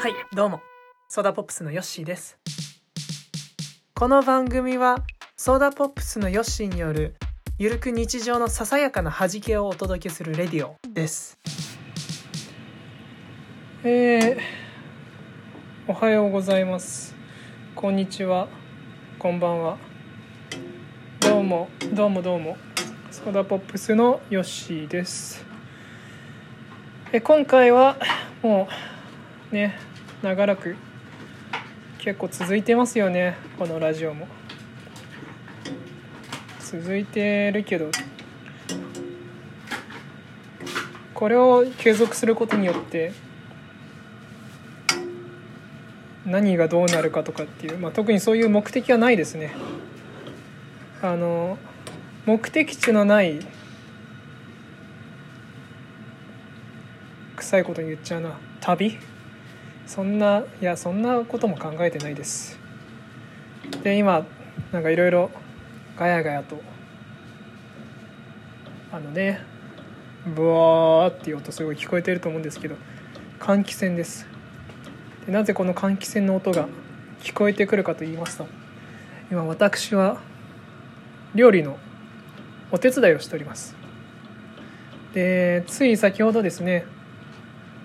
はいどうも。ソーダポップスのヨッシーです。この番組はソーダポップスのヨッシーによるゆるく日常のささやかな弾けをお届けするレディオです。えー、おはようございます。こんにちは。こんばんは。どうもどうもどうも。ソーダポップスのヨッシーです。え今回はもうね長らく結構続いてますよねこのラジオも。続いてるけどこれを継続することによって何がどうなるかとかっていう、まあ、特にそういう目的はないですね。あの目的地のない臭いこと言っちゃうな。旅？そんないやそんなことも考えてないです。で今なんかいろいろガヤガヤとあのねブワーっていう音すごい聞こえてると思うんですけど換気扇です。でなぜこの換気扇の音が聞こえてくるかと言いますと今私は料理のお手伝いをしております。でつい先ほどですね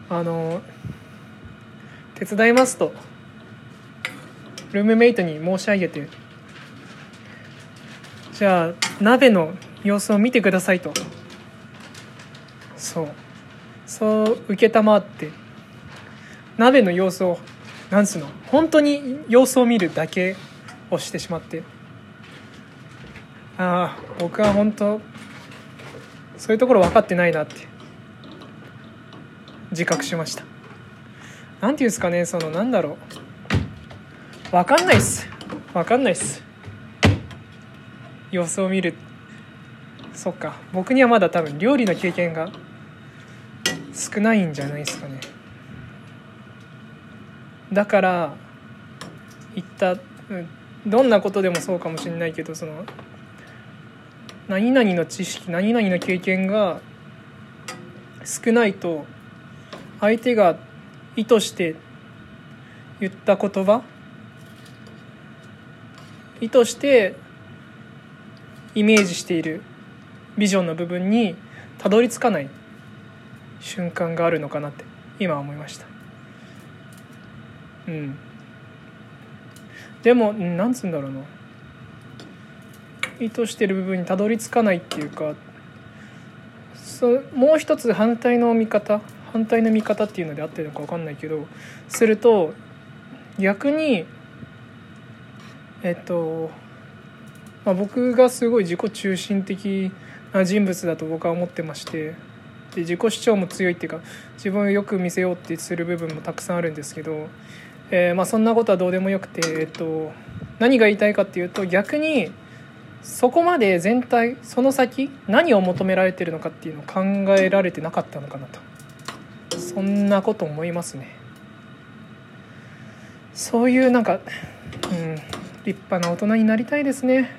あの手伝いますと。ルームメイトに申し上げて。じゃあ鍋の様子を見てくださいと。そう。そう承って。鍋の様子をなんつうの？本当に様子を見るだけをしてしまって。ああ僕は本当そういうところ分かってないなって。自覚しました。なんていうんですかねそのなんだろう。分かんないっす。分かんないっす。様子を見る。そっか。僕にはまだ多分料理の経験が少ないんじゃないですかね。だから言ったどんなことでもそうかもしれないけどその何々の知識何々の経験が少ないと相手が意図して言った言葉？意図してイメージしているビジョンの部分にたどり着かない瞬間があるのかなって今思いました。うん。でもなんつうんだろうな。意図してる部分にたどり着かないっていうかそもう一つ反対の見方反対の見方っていうので合ってるのか分かんないけどすると逆にえっと、まあ、僕がすごい自己中心的な人物だと僕は思ってましてで自己主張も強いっていうか自分をよく見せようってする部分もたくさんあるんですけど、えー、まあそんなことはどうでもよくて、えっと、何が言いたいかっていうと逆にそこまで全体その先何を求められてるのかっていうのを考えられてなかったのかなと。そんなこと思いますね。そういうなんか、うん、立派な大人になりたいですね。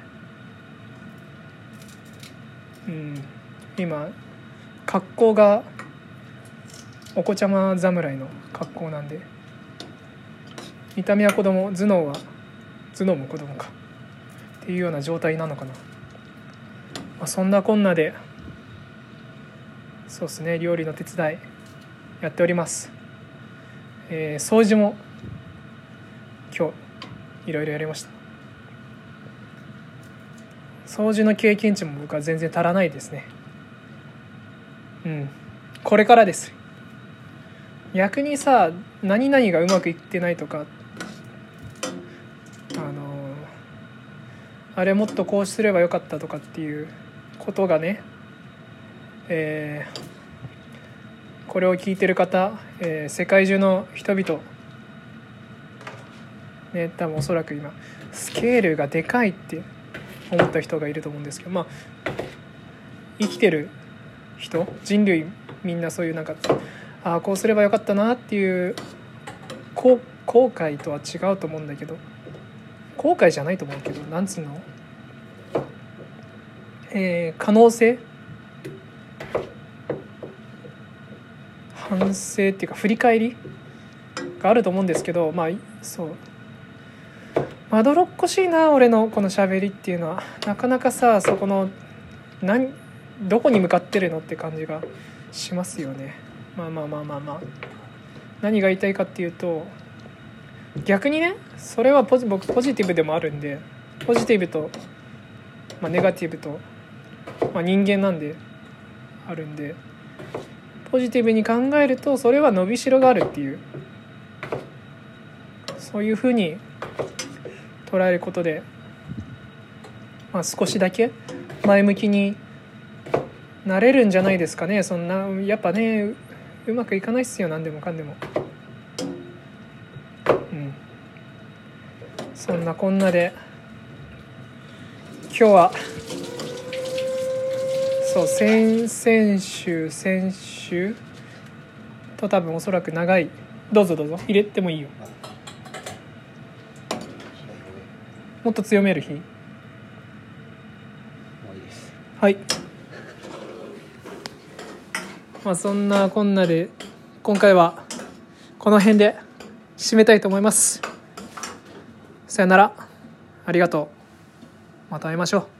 うん今格好がお子ちゃま侍の格好なんで。見た目は子供頭脳は頭脳も子供か。っていうような状態なのかな、まあ、そんなこんなでそうですね料理の手伝い。やっております、えー、掃除も今日いろいろやりました。掃除の経験値も僕は全然足らないですね。うん。これからです。逆にさ何々がうまくいってないとかあのあれもっとこうすればよかったとかっていうことがねえー、これを聞いてる方、えー、世界中の人々ね多分おそらく今スケールがでかいって思った人がいると思うんですけどまあ生きてる人人類みんなそういうなんかああこうすればよかったなっていう後後悔とは違うと思うんだけど後悔じゃないと思うけどなんつうの？えー、可能性反省っていうか振り返りがあると思うんですけどまあそう。まどろっこしいな俺のこの喋りっていうのは。なかなかさそこの何どこに向かってるのって感じがしますよね。まあまあまあまあまあ。何が言いたいかっていうと逆にねそれはポジ僕ポジティブでもあるんでポジティブと、まあ、ネガティブと、まあ、人間なんであるんでポジティブに考えるとそれは伸びしろがあるっていう。そういうふうに捉えることで、まあ、少しだけ前向きになれるんじゃないですかね。そんなやっぱねうまくいかないっすよ。何でもかんでも。うん。そんなこんなで今日はそう先々週先週週と多分おそらく長い。どうぞどうぞ。入れてもいいよ。もっと強める日？はい。まあそんなこんなで今回はこの辺で締めたいと思います。さよなら。ありがとう。また会いましょう